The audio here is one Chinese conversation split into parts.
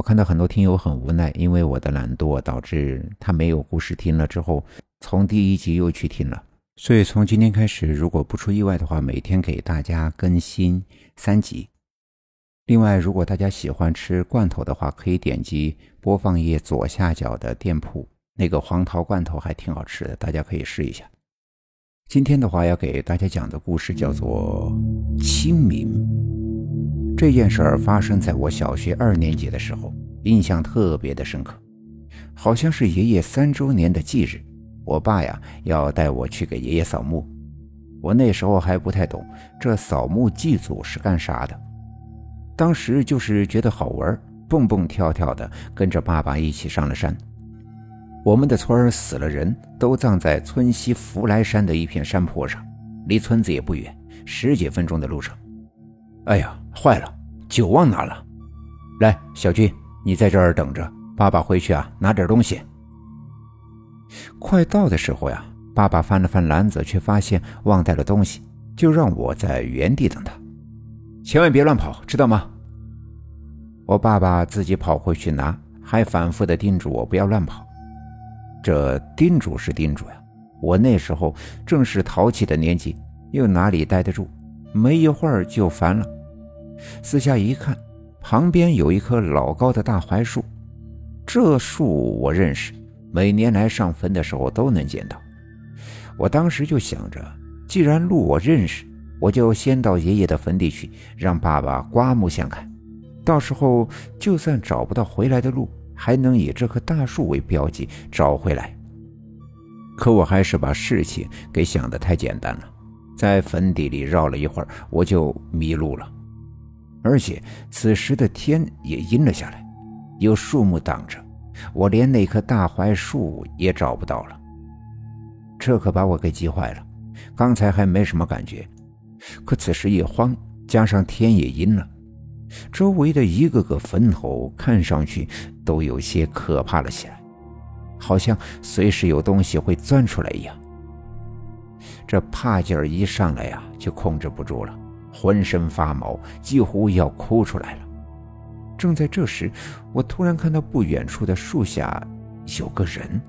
我看到很多听友很无奈，因为我的懒惰导致他没有故事听了之后，从第一集又去听了。所以从今天开始，如果不出意外的话，每天给大家更新三集。另外，如果大家喜欢吃罐头的话，可以点击播放页左下角的店铺，那个黄桃罐头还挺好吃的，大家可以试一下。今天的话要给大家讲的故事叫做清明。这件事儿发生在我小学二年级的时候，印象特别的深刻，好像是爷爷三周年的忌日。我爸呀要带我去给爷爷扫墓，我那时候还不太懂这扫墓祭祖是干啥的，当时就是觉得好玩，蹦蹦跳跳的跟着爸爸一起上了山。我们的村儿死了人都葬在村西福来山的一片山坡上，离村子也不远，十几分钟的路程。哎呀，坏了，酒忘拿了。来，小军，你在这儿等着，爸爸回去啊拿点东西。快到的时候呀，爸爸翻了翻篮子，却发现忘带了东西，就让我在原地等他，千万别乱跑，知道吗？我爸爸自己跑回去拿，还反复的叮嘱我不要乱跑。这叮嘱是叮嘱呀，我那时候正是淘气的年纪，又哪里待得住？没一会儿就烦了。四下一看，旁边有一棵老高的大槐树，这树我认识。每年来上坟的时候都能见到。我当时就想着，既然路我认识，我就先到爷爷的坟地去，让爸爸刮目相看。到时候就算找不到回来的路，还能以这棵大树为标记找回来。可我还是把事情给想得太简单了，在坟地里绕了一会儿，我就迷路了。而且此时的天也阴了下来，有树木挡着。我连那棵大槐树也找不到了，这可把我给急坏了。刚才还没什么感觉，可此时一慌，加上天也阴了，周围的一个个坟头看上去都有些可怕了起来，好像随时有东西会钻出来一样。这怕劲儿一上来呀，就控制不住了，浑身发毛，几乎要哭出来了。正在这时，我突然看到不远处的树下有个人。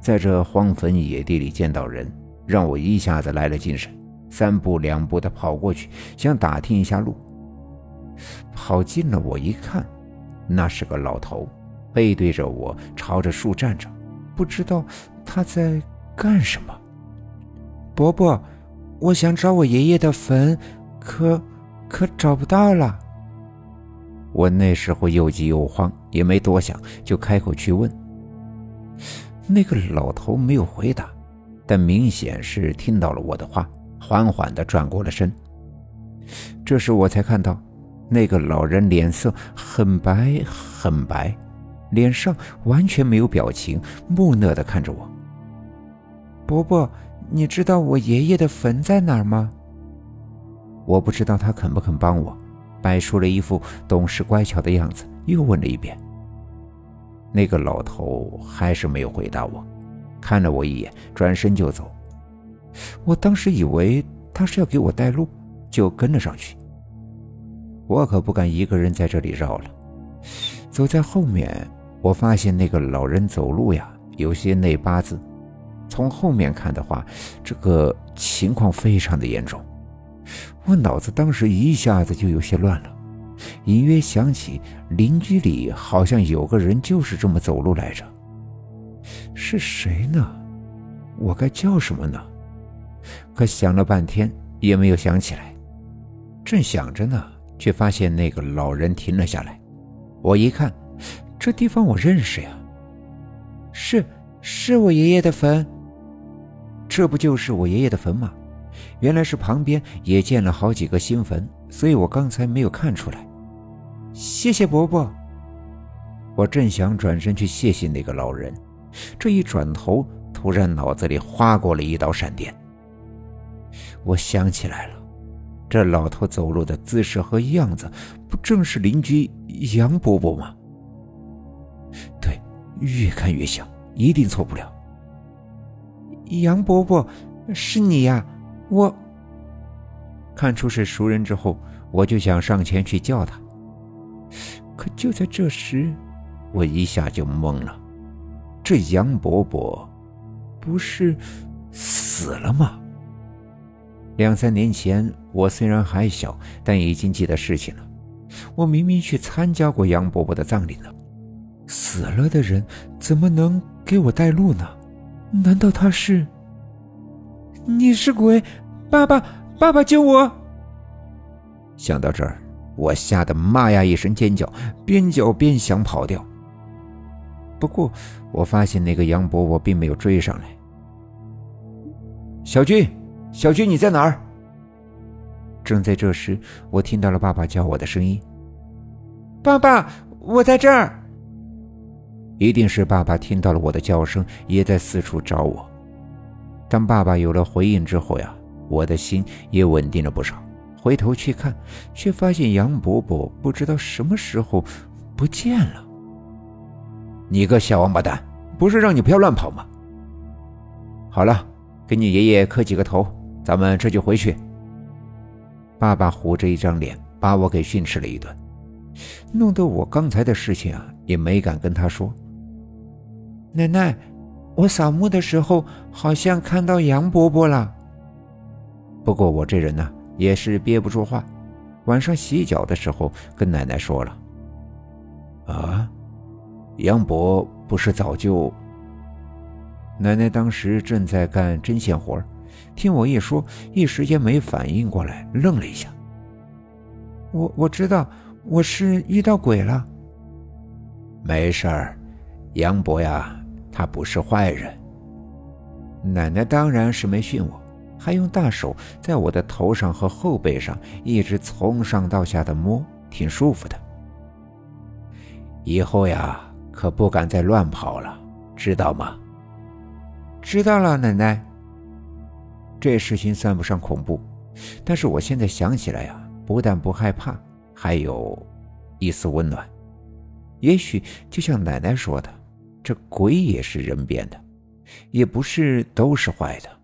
在这荒坟野地里见到人，让我一下子来了精神，三步两步的跑过去，想打听一下路。跑近了，我一看，那是个老头，背对着我，朝着树站着，不知道他在干什么。伯伯，我想找我爷爷的坟，可可找不到了。我那时候又急又慌，也没多想，就开口去问。那个老头没有回答，但明显是听到了我的话，缓缓地转过了身。这时我才看到，那个老人脸色很白很白，脸上完全没有表情，木讷地看着我。伯伯，你知道我爷爷的坟在哪儿吗？我不知道他肯不肯帮我。摆出了一副懂事乖巧的样子，又问了一遍。那个老头还是没有回答我，看了我一眼，转身就走。我当时以为他是要给我带路，就跟了上去。我可不敢一个人在这里绕了，走在后面，我发现那个老人走路呀有些内八字，从后面看的话，这个情况非常的严重。我脑子当时一下子就有些乱了，隐约想起邻居里好像有个人就是这么走路来着。是谁呢？我该叫什么呢？可想了半天也没有想起来。正想着呢，却发现那个老人停了下来。我一看，这地方我认识呀，是是我爷爷的坟。这不就是我爷爷的坟吗？原来是旁边也建了好几个新坟，所以我刚才没有看出来。谢谢伯伯。我正想转身去谢谢那个老人，这一转头，突然脑子里划过了一道闪电。我想起来了，这老头走路的姿势和样子，不正是邻居杨伯伯吗？对，越看越像，一定错不了。杨伯伯，是你呀？我看出是熟人之后，我就想上前去叫他，可就在这时，我一下就懵了。这杨伯伯不是死了吗？两三年前，我虽然还小，但已经记得事情了。我明明去参加过杨伯伯的葬礼呢。死了的人怎么能给我带路呢？难道他是？你是鬼？爸爸，爸爸救我！想到这儿，我吓得妈呀一声尖叫，边叫边想跑掉。不过，我发现那个杨伯伯并没有追上来。小军，小军，你在哪儿？正在这时，我听到了爸爸叫我的声音：“爸爸，我在这儿。”一定是爸爸听到了我的叫声，也在四处找我。当爸爸有了回应之后呀，我的心也稳定了不少。回头去看，却发现杨伯伯不知道什么时候不见了。你个小王八蛋，不是让你不要乱跑吗？好了，给你爷爷磕几个头，咱们这就回去。爸爸虎着一张脸，把我给训斥了一顿，弄得我刚才的事情啊，也没敢跟他说。奶奶，我扫墓的时候好像看到杨伯伯了。不过我这人呢，也是憋不住话，晚上洗脚的时候跟奶奶说了。啊，杨伯不是早就……奶奶当时正在干针线活听我一说，一时间没反应过来，愣了一下。我我知道，我是遇到鬼了。没事儿，杨伯呀。他不是坏人。奶奶当然是没训我，还用大手在我的头上和后背上一直从上到下的摸，挺舒服的。以后呀，可不敢再乱跑了，知道吗？知道了，奶奶。这事情算不上恐怖，但是我现在想起来呀，不但不害怕，还有一丝温暖。也许就像奶奶说的。这鬼也是人变的，也不是都是坏的。